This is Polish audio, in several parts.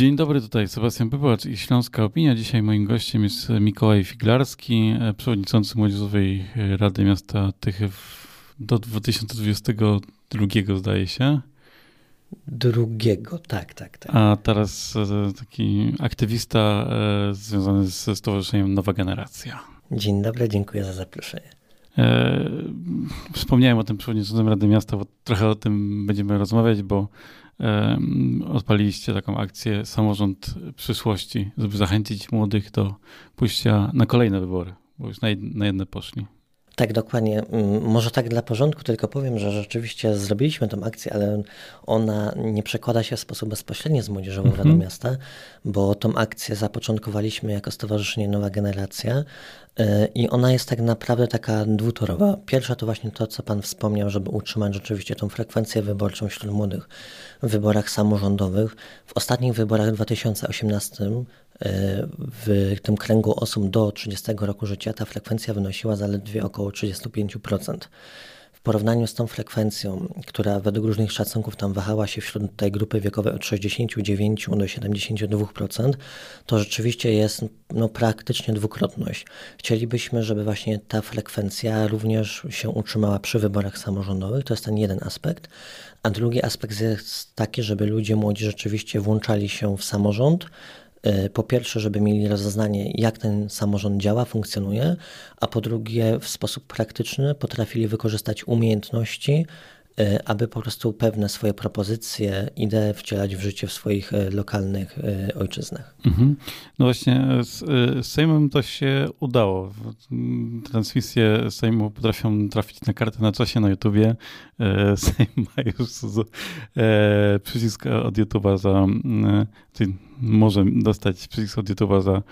Dzień dobry, tutaj Sebastian Pypłacz i Śląska Opinia. Dzisiaj moim gościem jest Mikołaj Figlarski, przewodniczący Młodzieżowej Rady Miasta Tychy do 2022 zdaje się. Drugiego, tak, tak, tak. A teraz e, taki aktywista e, związany ze Stowarzyszeniem Nowa Generacja. Dzień dobry, dziękuję za zaproszenie. E, wspomniałem o tym przewodniczącym Rady Miasta, bo trochę o tym będziemy rozmawiać, bo odpaliliście taką akcję Samorząd Przyszłości, żeby zachęcić młodych do pójścia na kolejne wybory, bo już na, jedne poszli. Tak, dokładnie. Mm, może tak dla porządku tylko powiem, że rzeczywiście zrobiliśmy tę akcję, ale ona nie przekłada się w sposób bezpośredni z Młodzieżową Radą mhm. Miasta, bo tą akcję zapoczątkowaliśmy jako Stowarzyszenie Nowa Generacja y, i ona jest tak naprawdę taka dwutorowa. Pierwsza to właśnie to, co Pan wspomniał, żeby utrzymać rzeczywiście tą frekwencję wyborczą wśród młodych w wyborach samorządowych. W ostatnich wyborach w 2018 w tym kręgu osób do 30 roku życia ta frekwencja wynosiła zaledwie około 35%. W porównaniu z tą frekwencją, która według różnych szacunków tam wahała się wśród tej grupy wiekowej od 69 do 72%, to rzeczywiście jest no, praktycznie dwukrotność. Chcielibyśmy, żeby właśnie ta frekwencja również się utrzymała przy wyborach samorządowych, to jest ten jeden aspekt. A drugi aspekt jest taki, żeby ludzie młodzi rzeczywiście włączali się w samorząd, po pierwsze, żeby mieli rozeznanie, jak ten samorząd działa, funkcjonuje, a po drugie, w sposób praktyczny potrafili wykorzystać umiejętności, E, aby po prostu pewne swoje propozycje, idee wcielać w życie w swoich e, lokalnych e, ojczyznach. Mhm. No właśnie z, z Sejmem to się udało. Transmisje Sejmu potrafią trafić na kartę na czasie na YouTubie. Sejm ma już przycisk od YouTube'a za, czyli może dostać przycisk od YouTube'a za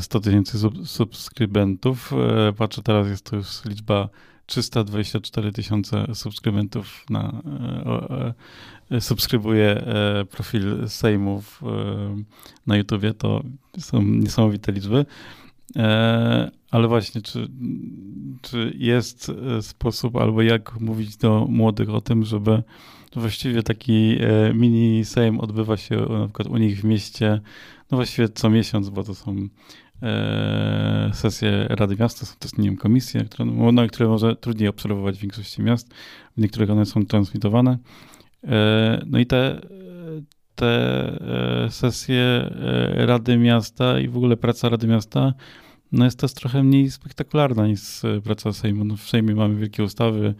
100 tysięcy subskrybentów. Patrzę, teraz jest to już liczba 324 tysiące subskrybentów na, e, e, subskrybuje e, profil Sejmów na YouTubie. To są niesamowite liczby. Ale właśnie, czy, czy jest sposób, albo jak mówić do młodych o tym, żeby właściwie taki mini Sejm odbywa się na przykład u nich w mieście, no właściwie co miesiąc, bo to są sesje Rady Miasta, są to nie wiem, komisje, które, no, które może trudniej obserwować w większości miast, w niektórych one są transmitowane. E, no i te, te e, sesje Rady Miasta i w ogóle praca Rady Miasta no jest też trochę mniej spektakularna niż praca Sejmu. No w Sejmie mamy wielkie ustawy,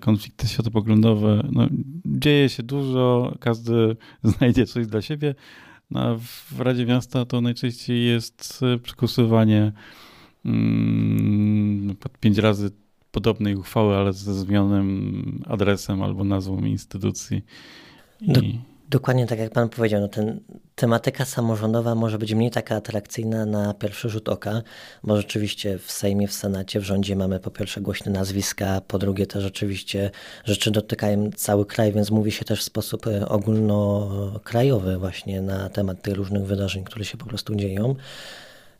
konflikty światopoglądowe. No, dzieje się dużo, każdy znajdzie coś dla siebie, no, w Radzie Miasta to najczęściej jest e, przekusywanie mm, pięć razy podobnej uchwały, ale ze zmienionym adresem albo nazwą instytucji. I... Do, dokładnie tak jak pan powiedział, no ten, tematyka samorządowa może być mniej taka atrakcyjna na pierwszy rzut oka, bo rzeczywiście w Sejmie, w Senacie, w rządzie mamy po pierwsze głośne nazwiska, po drugie też rzeczywiście rzeczy dotykają cały kraj, więc mówi się też w sposób e, ogólnokrajowy właśnie na temat tych różnych wydarzeń, które się po prostu dzieją.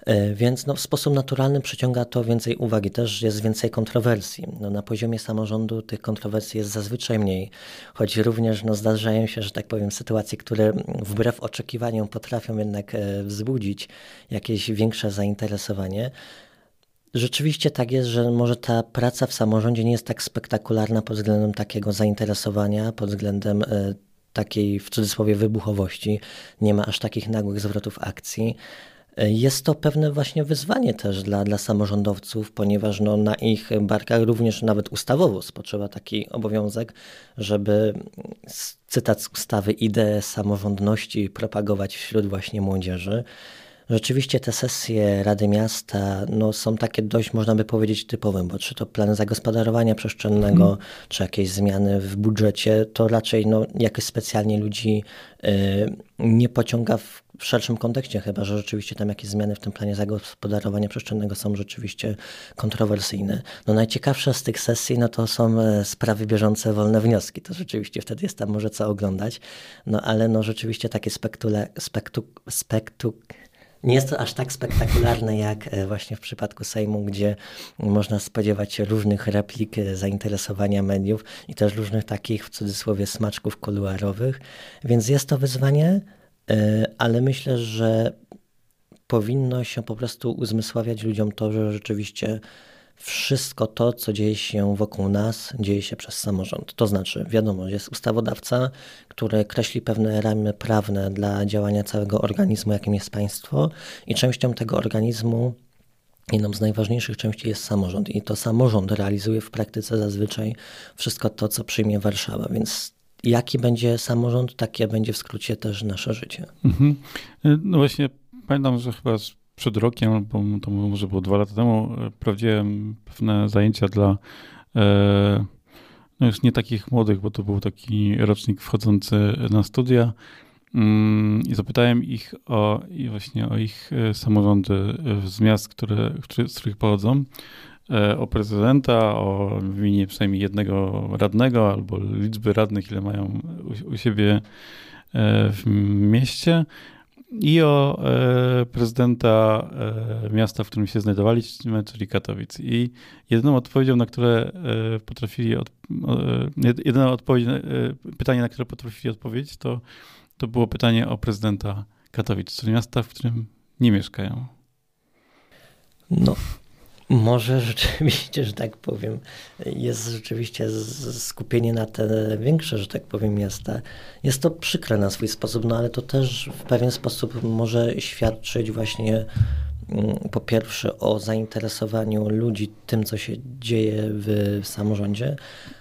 E, więc no, w sposób naturalny przyciąga to więcej uwagi, też jest więcej kontrowersji. No, na poziomie samorządu tych kontrowersji jest zazwyczaj mniej, choć również no, zdarzają się, że tak powiem, sytuacje, które wbrew oczekiwaniom potrafią jednak e, wzbudzić jakieś większe zainteresowanie. Rzeczywiście tak jest, że może ta praca w samorządzie nie jest tak spektakularna pod względem takiego zainteresowania, pod względem e, takiej w cudzysłowie wybuchowości. Nie ma aż takich nagłych zwrotów akcji. Jest to pewne właśnie wyzwanie też dla, dla samorządowców, ponieważ no, na ich barkach również nawet ustawowo spoczywa taki obowiązek, żeby cytat z ustawy ideę samorządności propagować wśród właśnie młodzieży. Rzeczywiście te sesje Rady Miasta no, są takie dość, można by powiedzieć, typowe, bo czy to plan zagospodarowania przestrzennego, hmm. czy jakieś zmiany w budżecie, to raczej no, jakoś specjalnie ludzi y, nie pociąga w szerszym kontekście, chyba że rzeczywiście tam jakieś zmiany w tym planie zagospodarowania przestrzennego są rzeczywiście kontrowersyjne. No najciekawsze z tych sesji no to są e, sprawy bieżące, wolne wnioski. To rzeczywiście wtedy jest tam może co oglądać, no ale no rzeczywiście takie spektule, spektu, spektu, nie jest to aż tak spektakularne jak e, właśnie w przypadku Sejmu, gdzie można spodziewać się różnych replik, e, zainteresowania mediów i też różnych takich w cudzysłowie smaczków kuluarowych. Więc jest to wyzwanie, ale myślę, że powinno się po prostu uzmysławiać ludziom to, że rzeczywiście wszystko to, co dzieje się wokół nas, dzieje się przez samorząd. To znaczy, wiadomo, jest ustawodawca, który kreśli pewne ramy prawne dla działania całego organizmu, jakim jest państwo, i częścią tego organizmu Jedną z najważniejszych części jest samorząd i to samorząd realizuje w praktyce zazwyczaj wszystko to, co przyjmie Warszawa, więc jaki będzie samorząd, takie będzie w skrócie też nasze życie. Mhm. No właśnie, pamiętam, że chyba przed rokiem, albo to może było dwa lata temu, e, prowadziłem pewne zajęcia dla e, no już nie takich młodych, bo to był taki rocznik wchodzący na studia. Mm, i zapytałem ich o i właśnie o ich e, samorządy z miast, które, z których pochodzą, o prezydenta, o wymienienie przynajmniej jednego radnego albo liczby radnych, ile mają u siebie w mieście i o e, prezydenta e, miasta, w którym się znajdowaliśmy, czyli Katowic. I jedyną odpowiedzią, na które e, potrafili, od, jedyna odpowiedź, pytanie, na które potrafili odpowiedzieć, to, to było pytanie o prezydenta Katowic, czyli miasta, w którym nie mieszkają. No, może rzeczywiście, że tak powiem, jest rzeczywiście skupienie na te większe, że tak powiem, miasta. Jest to przykre na swój sposób, no ale to też w pewien sposób może świadczyć właśnie mm, po pierwsze o zainteresowaniu ludzi tym, co się dzieje w samorządzie,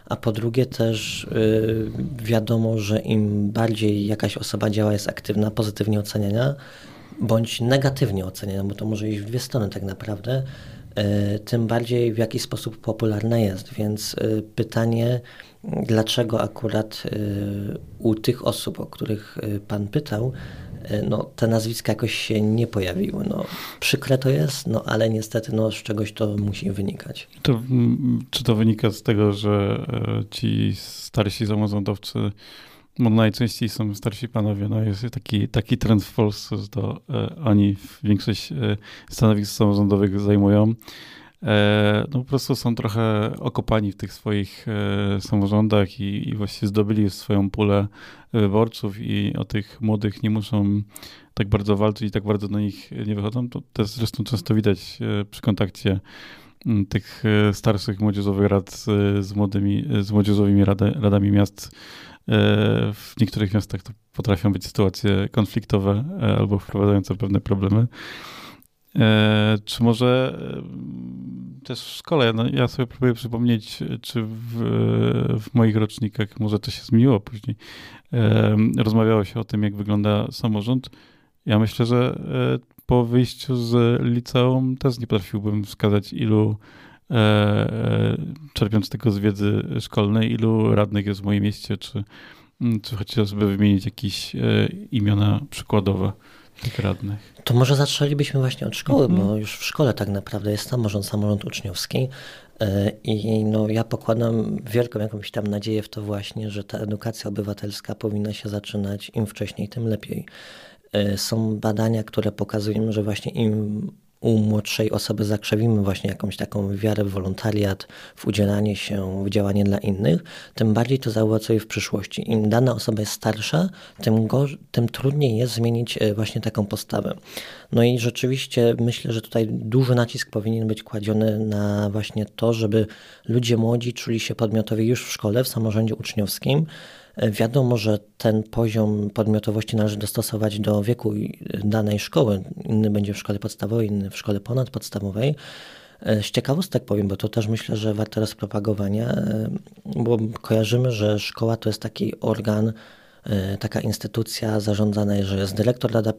a po drugie też y, wiadomo, że im bardziej jakaś osoba działa, jest aktywna, pozytywnie oceniania, bądź negatywnie oceniania, bo to może iść w dwie strony tak naprawdę, tym bardziej w jaki sposób popularna jest. Więc e, pytanie, dlaczego akurat e, u tych osób, o których Pan pytał, no, te nazwiska jakoś się nie pojawiły. No, przykre to jest, no, ale niestety no, z czegoś to musi wynikać. To, czy to wynika z tego, że ci starsi samorządowcy bo najczęściej są starsi panowie. No jest taki, taki trend w Polsce, że to e, oni większość e, stanowisk samorządowych zajmują. E, no po prostu są trochę okopani w tych swoich e, samorządach i, i właściwie zdobyli swoją pulę wyborców i o tych młodych nie muszą tak bardzo walczyć i tak bardzo do nich nie wychodzą. To też zresztą często widać e, przy kontakcie tych e, starszych młodzieżowych rad z, z młodymi, z młodzieżowymi rada, radami miast E, w niektórych miastach to potrafią być sytuacje konfliktowe e, albo wprowadzające pewne problemy. E, czy może też w szkole, no ja sobie próbuję przypomnieć, czy w, w, moich rocznikach, może to się zmieniło później, rozmawiało się o tym, jak wygląda samorząd. Ja myślę, że po wyjściu z liceum też nie potrafiłbym wskazać, ilu E, e, czerpiąc tylko z wiedzy szkolnej, ilu radnych jest w moim mieście, czy, mm, czy chociażby wymienić jakieś e, imiona przykładowe tych radnych. To może zaczęlibyśmy właśnie od szkoły, mhm. bo już w szkole tak naprawdę jest samorząd, samorząd uczniowski. I no, ja pokładam wielką jakąś tam nadzieję w to właśnie, że ta edukacja obywatelska powinna się zaczynać im wcześniej, tym lepiej. Są badania, które pokazują, że właśnie im u młodszej osoby zakrzewimy właśnie jakąś taką wiarę w wolontariat, w udzielanie się, w działanie dla innych, tym bardziej to zaowocuje w przyszłości. Im dana osoba jest starsza, tym, tym trudniej jest zmienić e, właśnie taką postawę. No i rzeczywiście myślę, że tutaj duży nacisk powinien być kładziony na właśnie to, żeby ludzie młodzi czuli się podmiotowi już w szkole, w samorządzie uczniowskim, Wiadomo, że ten poziom podmiotowości należy dostosować do wieku danej szkoły. Inny będzie w szkole podstawowej, inny w szkole ponadpodstawowej. Z ciekawostek powiem, bo to też myślę, że warto rozpropagowania, bo kojarzymy, że szkoła to jest taki organ, E, taka instytucja zarządzana, że jest dyrektor, rada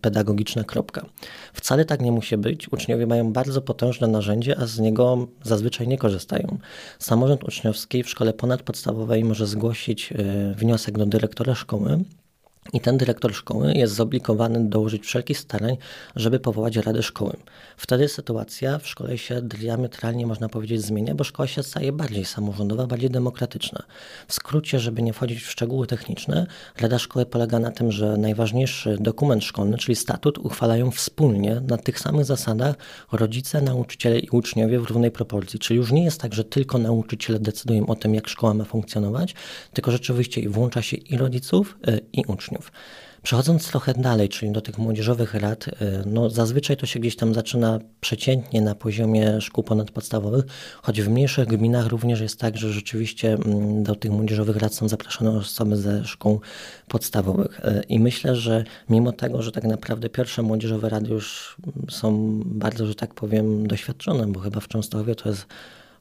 pedagogiczna, kropka. Wcale tak nie musi być. Uczniowie mają bardzo potężne narzędzie, a z niego zazwyczaj nie korzystają. Samorząd uczniowski w szkole ponadpodstawowej może zgłosić e, wniosek do dyrektora szkoły, i ten dyrektor szkoły jest zobligowany dołożyć wszelkich starań, żeby powołać radę szkoły. Wtedy sytuacja w szkole się diametralnie, można powiedzieć, zmienia, bo szkoła się staje bardziej samorządowa, bardziej demokratyczna. W skrócie, żeby nie wchodzić w szczegóły techniczne, Rada Szkoły polega na tym, że najważniejszy dokument szkolny, czyli statut, uchwalają wspólnie na tych samych zasadach rodzice, nauczyciele i uczniowie w równej proporcji. Czyli już nie jest tak, że tylko nauczyciele decydują o tym, jak szkoła ma funkcjonować, tylko rzeczywiście włącza się i rodziców, y, i uczniów. Przechodząc trochę dalej, czyli do tych młodzieżowych rad, y, no zazwyczaj to się gdzieś tam zaczyna przeciętnie na poziomie szkół ponadpodstawowych, choć w mniejszych gminach również jest tak, że rzeczywiście mm, do tych młodzieżowych rad są zapraszane osoby ze szkół podstawowych. Y, I myślę, że mimo tego, że tak naprawdę pierwsze młodzieżowe rady już są bardzo, że tak powiem, doświadczone, bo chyba w Częstochowie to jest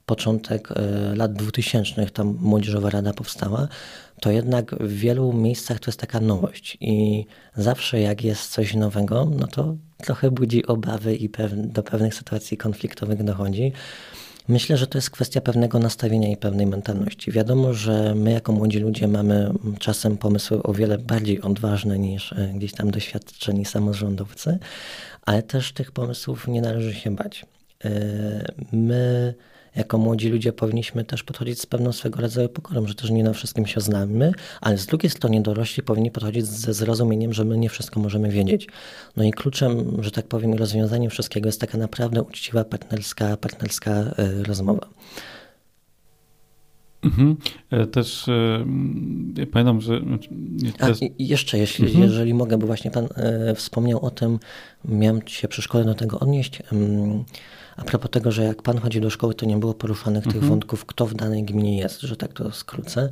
początek e, lat 2000 tam Młodzieżowa Rada powstała, to jednak w wielu miejscach to jest taka nowość i zawsze jak jest coś nowego, no to trochę budzi obawy i do pewnych sytuacji konfliktowych dochodzi. Myślę, że to jest kwestia pewnego nastawienia i pewnej mentalności. Wiadomo, że my jako młodzi ludzie mamy czasem pomysły o wiele bardziej odważne niż e, gdzieś tam doświadczeni samorządowcy, ale też tych pomysłów nie należy się bać. E, my jako młodzi ludzie powinniśmy też podchodzić z pewną swego rodzaju pokorą, że też nie na wszystkim się znamy, ale z drugiej strony dorośli powinni podchodzić ze zrozumieniem, że my nie wszystko możemy wiedzieć. No i kluczem, że tak powiem, i rozwiązaniem wszystkiego jest taka naprawdę uczciwa, partnerska, partnerska e, rozmowa. Mhm. E, też e, ja pamiętam, że. A, jeszcze, jeśli, mhm. jeżeli mogę, bo właśnie Pan e, wspomniał o tym, miałem się przy szkole do tego odnieść. A propos tego, że jak pan chodzi do szkoły, to nie było poruszanych mhm. tych wątków, kto w danej gminie jest, że tak to skrócę.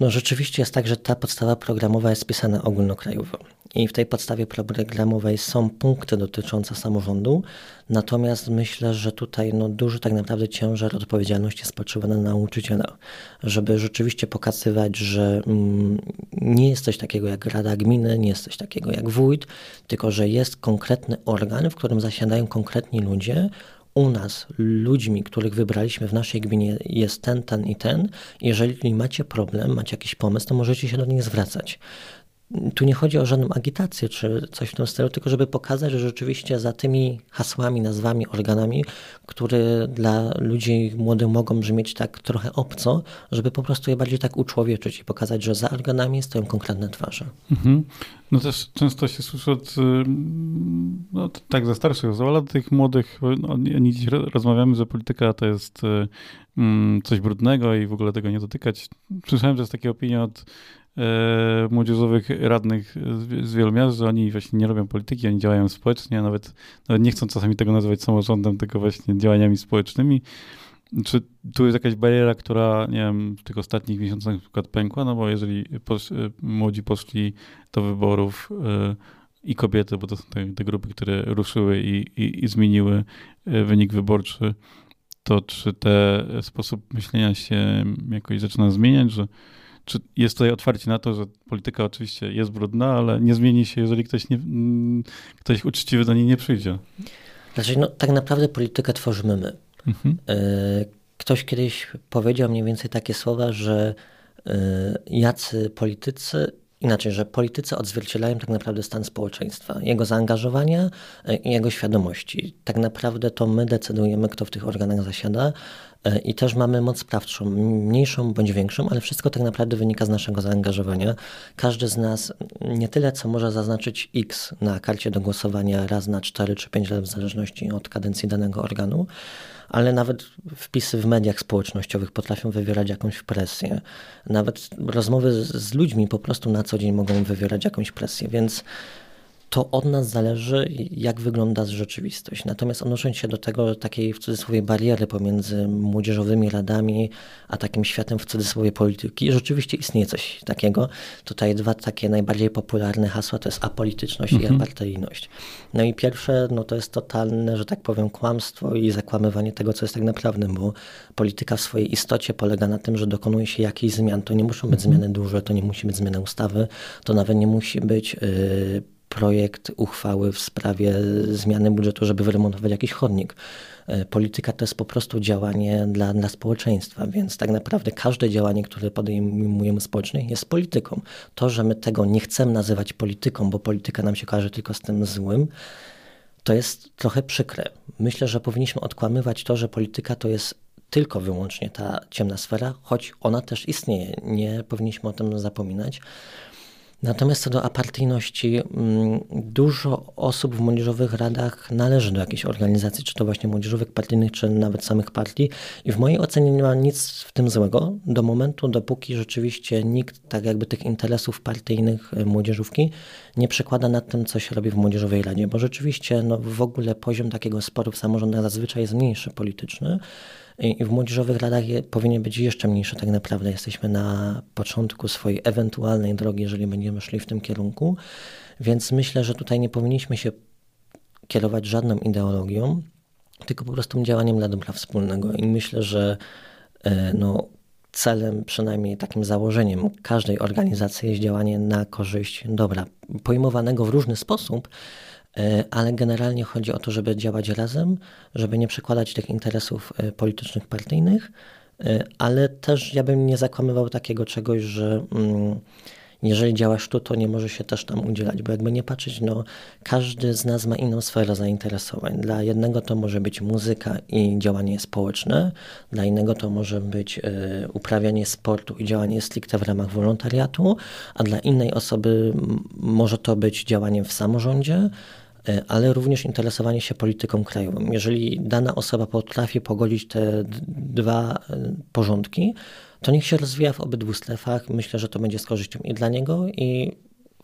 No rzeczywiście jest tak, że ta podstawa programowa jest pisana ogólnokrajowo. I w tej podstawie programowej są punkty dotyczące samorządu, natomiast myślę, że tutaj no, duży tak naprawdę ciężar odpowiedzialności spoczywa na nauczyciela, żeby rzeczywiście pokazywać, że mm, nie jest coś takiego jak Rada Gminy, nie jest coś takiego jak wójt, tylko że jest konkretny organ, w którym zasiadają konkretni ludzie, u nas ludźmi, których wybraliśmy w naszej gminie jest ten, ten i ten. Jeżeli macie problem, macie jakiś pomysł, to możecie się do nich zwracać tu nie chodzi o żadną agitację czy coś w tym stylu, tylko żeby pokazać, że rzeczywiście za tymi hasłami, nazwami, organami, które dla ludzi młodych mogą brzmieć tak trochę obco, żeby po prostu je bardziej tak uczłowieczyć i pokazać, że za organami stoją konkretne twarze. Mhm. No też często się słyszy od, no tak ze starszych osób, ale tych młodych, no, oni dziś rozmawiamy, że polityka to jest mm, coś brudnego i w ogóle tego nie dotykać. Słyszałem, jest takie opinie od młodzieżowych radnych z, wielu miast, że oni właśnie nie robią polityki, oni działają społecznie, nawet, nawet nie chcą czasami tego nazywać samorządem, tylko właśnie działaniami społecznymi. Czy tu jest jakaś bariera, która, nie wiem, w tych ostatnich miesiącach na przykład pękła? No bo jeżeli posz, e, młodzi poszli do wyborów e, i kobiety, bo to są te, te grupy, które ruszyły i, i, i zmieniły e, wynik wyborczy, to czy ten sposób myślenia się jakoś zaczyna zmieniać, że czy jest tutaj otwarcie na to, że polityka oczywiście jest brudna, ale nie zmieni się, jeżeli ktoś, nie, mm, ktoś uczciwy do niej nie przyjdzie? Znaczy, no, tak naprawdę politykę tworzymy my. Mhm. E, ktoś kiedyś powiedział mniej więcej takie słowa, że e, jacy politycy Inaczej, że politycy odzwierciedlają tak naprawdę stan społeczeństwa, jego zaangażowania e, i jego świadomości. Tak naprawdę to my decydujemy, kto w tych organach zasiada e, i też mamy moc sprawczą, mniejszą bądź większą, ale wszystko tak naprawdę wynika z naszego zaangażowania. Każdy z nas nie tyle, co może zaznaczyć X na karcie do głosowania raz na 4 czy 5 lat w zależności od kadencji danego organu, ale nawet wpisy w mediach społecznościowych potrafią wywierać jakąś presję. Nawet rozmowy z, z ludźmi po prostu na co dzień mogą wywierać jakąś presję, więc to od nas zależy, jak wygląda rzeczywistość. Natomiast odnosząc się do tego takiej w cudzysłowie bariery pomiędzy młodzieżowymi radami, a takim światem w cudzysłowie polityki, rzeczywiście istnieje coś takiego. Tutaj dwa takie najbardziej popularne hasła to jest apolityczność mhm. i apartyjność. No i pierwsze, no to jest totalne, że tak powiem, kłamstwo i zakłamywanie tego, co jest tak naprawdę, bo polityka w swojej istocie polega na tym, że dokonuje się jakichś zmian. To nie muszą być mhm. zmiany duże, to nie musi być zmiana ustawy, to nawet nie musi być yy, projekt uchwały w sprawie zmiany budżetu, żeby wyremontować jakiś chodnik. E, polityka to jest po prostu działanie dla, dla społeczeństwa, więc tak naprawdę każde działanie, które podejmujemy społecznie jest polityką. To, że my tego nie chcemy nazywać polityką, bo polityka nam się kojarzy tylko z tym złym, to jest trochę przykre. Myślę, że powinniśmy odkłamywać to, że polityka to jest tylko wyłącznie ta ciemna sfera, choć ona też istnieje. Nie powinniśmy o tym zapominać. Natomiast co do apartyjności, mm, dużo osób w młodzieżowych radach należy do jakiejś organizacji, czy to właśnie młodzieżowych partyjnych, czy nawet samych partii. I w mojej ocenie nie ma nic w tym złego do momentu, dopóki rzeczywiście nikt tak jakby tych interesów partyjnych e, młodzieżówki nie przekłada nad tym, co się robi w młodzieżowej radzie. Bo rzeczywiście no, w ogóle poziom takiego sporu w samorządach zazwyczaj jest mniejszy polityczny. I w młodzieżowych radach powinien być jeszcze mniejszy tak naprawdę. Jesteśmy na początku swojej ewentualnej drogi, jeżeli będziemy szli w tym kierunku. Więc myślę, że tutaj nie powinniśmy się kierować żadną ideologią, tylko po prostu działaniem dla dobra wspólnego. I myślę, że e, no, celem, przynajmniej takim założeniem każdej organizacji jest działanie na korzyść dobra, pojmowanego w różny sposób, ale generalnie chodzi o to, żeby działać razem, żeby nie przekładać tych interesów e, politycznych, partyjnych, e, ale też ja bym nie zakłamywał takiego czegoś, że mm, jeżeli działasz tu, to nie może się też tam udzielać, bo jakby nie patrzeć, no każdy z nas ma inną sferę zainteresowań. Dla jednego to może być muzyka i działanie społeczne, dla innego to może być y, uprawianie sportu i działanie stricte w ramach wolontariatu, a dla innej osoby może to być działanie w samorządzie, E, ale również interesowanie się polityką krajową. Jeżeli dana osoba potrafi pogodzić te dwa e, porządki, to niech się rozwija w obydwu strefach. Myślę, że to będzie z korzyścią i dla niego, i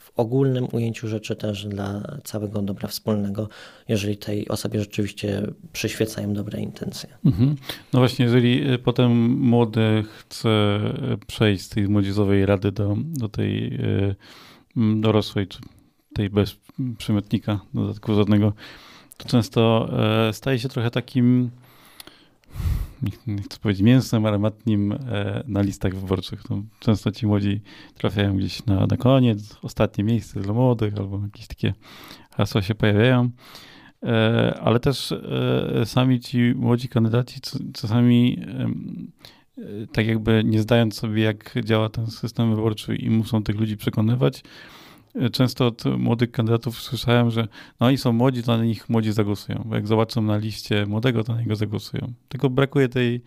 w ogólnym ujęciu rzeczy też dla całego dobra wspólnego, jeżeli tej osobie rzeczywiście przyświecają dobre intencje. Mhm. No właśnie, jeżeli e, potem młody chce przejść z tej młodzieżowej rady do, do tej dorosłej, tej bez przymiotnika dodatku żadnego, to często e, staje się trochę takim, nie chcę powiedzieć mięsem aromatnym e, na listach wyborczych. To często ci młodzi trafiają gdzieś na, na koniec, ostatnie miejsce dla młodych, albo jakieś takie hasła się pojawiają. E, ale też sami ci młodzi kandydaci czasami tak jakby nie zdając sobie, jak działa ten system wyborczy i muszą tych ludzi przekonywać, często od młodych kandydatów słyszałem, że no oni są młodzi, to na nich młodzi zagłosują. Bo jak zobaczą na liście młodego, to na niego zagłosują. Tylko brakuje tej,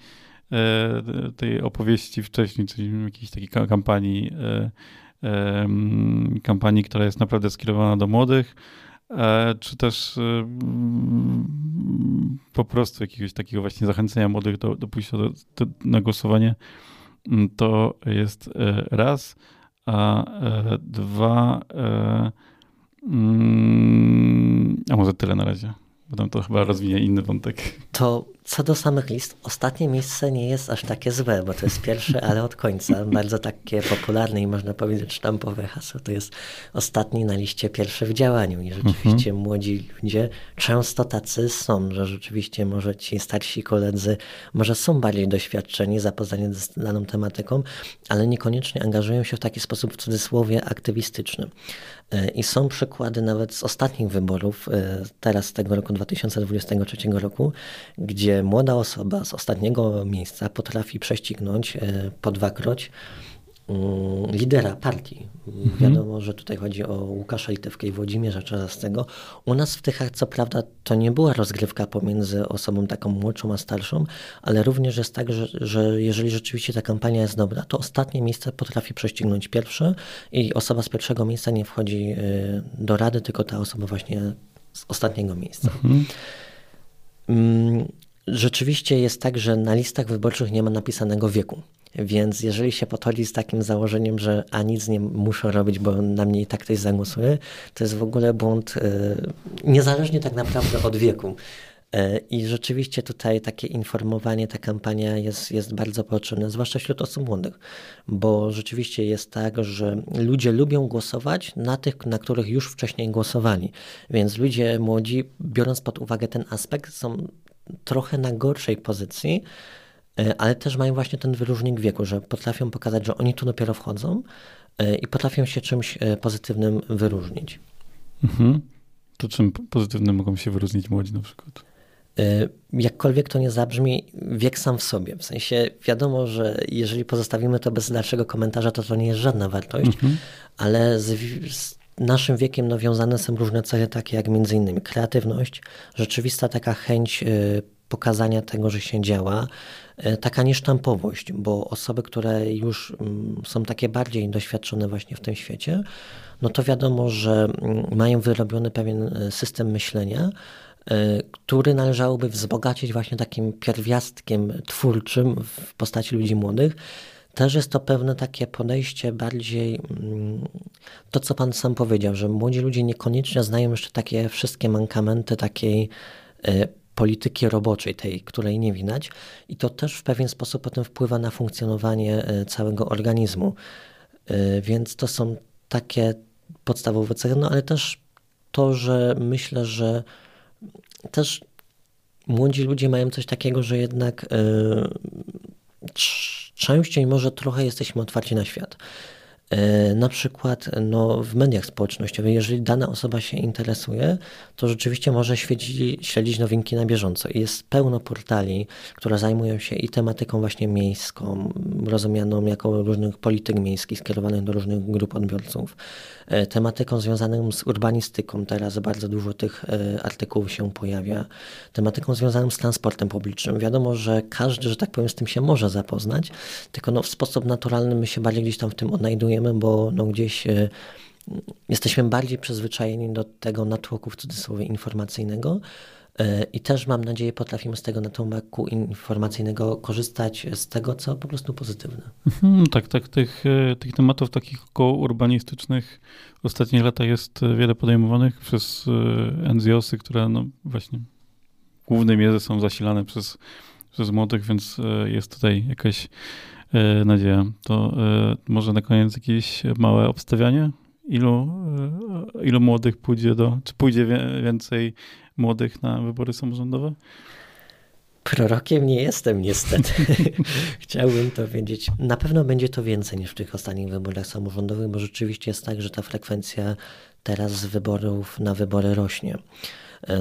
e, tej opowieści wcześniej, czyli jakiejś takiej kampanii, e, kampanii, która jest naprawdę skierowana do młodych, e, czy też po prostu jakiegoś takiego właśnie zachęcenia młodych do, do pójścia do, do, na głosowanie, to jest raz a e, dwa. E, mm, a może tyle na razie. Potem to chyba rozwinie inny wątek. To co do samych list, ostatnie miejsce nie jest aż takie złe, bo to jest pierwsze, ale od końca. Bardzo takie popularne i można powiedzieć sztampowe hasło. To jest ostatni na liście pierwszy w działaniu. I rzeczywiście mhm. młodzi ludzie często tacy są, że rzeczywiście może ci starsi koledzy może są bardziej doświadczeni, zapoznani z daną tematyką, ale niekoniecznie angażują się w taki sposób w cudzysłowie aktywistyczny. E, I są przykłady nawet z ostatnich wyborów, e, teraz tego roku 2023 roku, gdzie młoda osoba z ostatniego miejsca potrafi prześcignąć e, po dwakroć lidera partii. Mhm. Wiadomo, że tutaj chodzi o Łukasza Litewkę i Włodzimierza Czarzastego. U nas w Tychach, co prawda, to nie była rozgrywka pomiędzy osobą taką młodszą a starszą, ale również jest tak, że, że jeżeli rzeczywiście ta kampania jest dobra, to ostatnie miejsce potrafi prześcignąć pierwsze i osoba z pierwszego miejsca nie wchodzi e, do rady, tylko ta osoba właśnie z ostatniego miejsca. Mhm. Mm, Rzeczywiście jest tak, że na listach wyborczych nie ma napisanego wieku. Więc jeżeli się podchodzi z takim założeniem, że a nic nie muszę robić, bo na mnie i tak ktoś zagłosuje, to jest w ogóle błąd yy, niezależnie tak naprawdę od wieku. E, I rzeczywiście tutaj takie informowanie, ta kampania jest, jest bardzo potrzebna, zwłaszcza wśród osób młodych, bo rzeczywiście jest tak, że ludzie lubią głosować na tych, na których już wcześniej głosowali. Więc ludzie młodzi, biorąc pod uwagę ten aspekt, są trochę na gorszej pozycji, e, ale też mają właśnie ten wyróżnik wieku, że potrafią pokazać, że oni tu dopiero wchodzą e, i potrafią się czymś e, pozytywnym wyróżnić. Mhm. To czym pozytywnym mogą się wyróżnić młodzi na przykład? Jakkolwiek to nie zabrzmi, wiek sam w sobie. W sensie wiadomo, że jeżeli pozostawimy to bez dalszego komentarza, to to nie jest żadna wartość, mhm. ale z, z naszym wiekiem nawiązane są różne cechy, takie jak między innymi kreatywność, rzeczywista taka chęć pokazania tego, że się działa, e, taka niesztampowość, bo osoby, które już mm, są takie bardziej doświadczone właśnie w tym świecie, no to wiadomo, że mm, mają wyrobiony pewien e, system myślenia, e, który należałoby wzbogacić właśnie takim pierwiastkiem twórczym w postaci ludzi młodych. Też jest to pewne takie podejście bardziej, mm, to co Pan sam powiedział, że młodzi ludzie niekoniecznie znają jeszcze takie wszystkie mankamenty takiej polityki roboczej, tej, której nie widać, i to też w pewien sposób potem wpływa na funkcjonowanie e, całego organizmu. E, więc to są takie podstawowe cechy, no ale też to, że myślę, że też młodzi ludzie mają coś takiego, że jednak e, częściej może trochę jesteśmy otwarci na świat. E, na przykład no, w mediach społecznościowych, jeżeli dana osoba się interesuje, to rzeczywiście może śledzić, nowinki na bieżąco. Jest pełno portali, które zajmują się i tematyką właśnie miejską, rozumianą jako różnych polityk miejskich skierowanych do różnych grup odbiorców, e, tematyką związaną z urbanistyką, teraz bardzo dużo tych e, artykułów się pojawia, tematyką związaną z transportem publicznym. Wiadomo, że każdy, że tak powiem, z tym się może zapoznać, tylko no, w sposób naturalny my się bardziej gdzieś tam w tym odnajdujemy bo no gdzieś e, jesteśmy bardziej przyzwyczajeni do tego natłoku w cudzysłowie informacyjnego. E, I też mam nadzieję, potrafimy z tego natłoku informacyjnego korzystać z tego, co po prostu pozytywne. Mhm, tak, tak. Tych, e, tych tematów takich około urbanistycznych w ostatnich latach jest wiele podejmowanych przez NGOsy, które no właśnie w głównej mierze są zasilane przez, przez młodych, więc jest tutaj jakaś nadzieja. To e, może na koniec jakieś małe obstawianie? Ilu, e, ilu młodych pójdzie do, czy pójdzie więcej młodych na wybory samorządowe? Prorokiem nie jestem niestety. Chciałbym to wiedzieć. Na pewno będzie to więcej niż w tych ostatnich wyborach samorządowych, bo rzeczywiście jest tak, że ta frekwencja teraz z wyborów na wybory rośnie.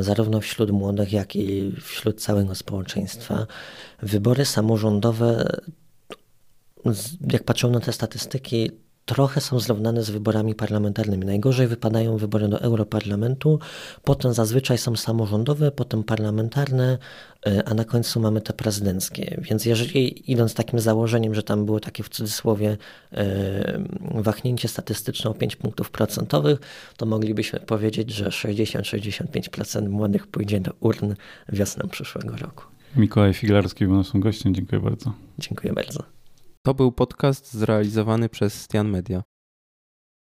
Zarówno wśród młodych, jak i wśród całego społeczeństwa. Wybory samorządowe jak patrzą na te statystyki, trochę są zrównane z wyborami parlamentarnymi. Najgorzej wypadają wybory do Europarlamentu, potem zazwyczaj są samorządowe, potem parlamentarne, e, a na końcu mamy te prezydenckie. Więc jeżeli idąc takim założeniem, że tam było takie w cudzysłowie e, wahnięcie statystyczne o 5 punktów procentowych, to moglibyśmy powiedzieć, że 60-65% młodych pójdzie do urn wiosną przyszłego roku. Mikołaj Figlarski był naszym gościem. Dziękuję bardzo. Dziękuję bardzo. To był podcast zrealizowany przez Stian Media.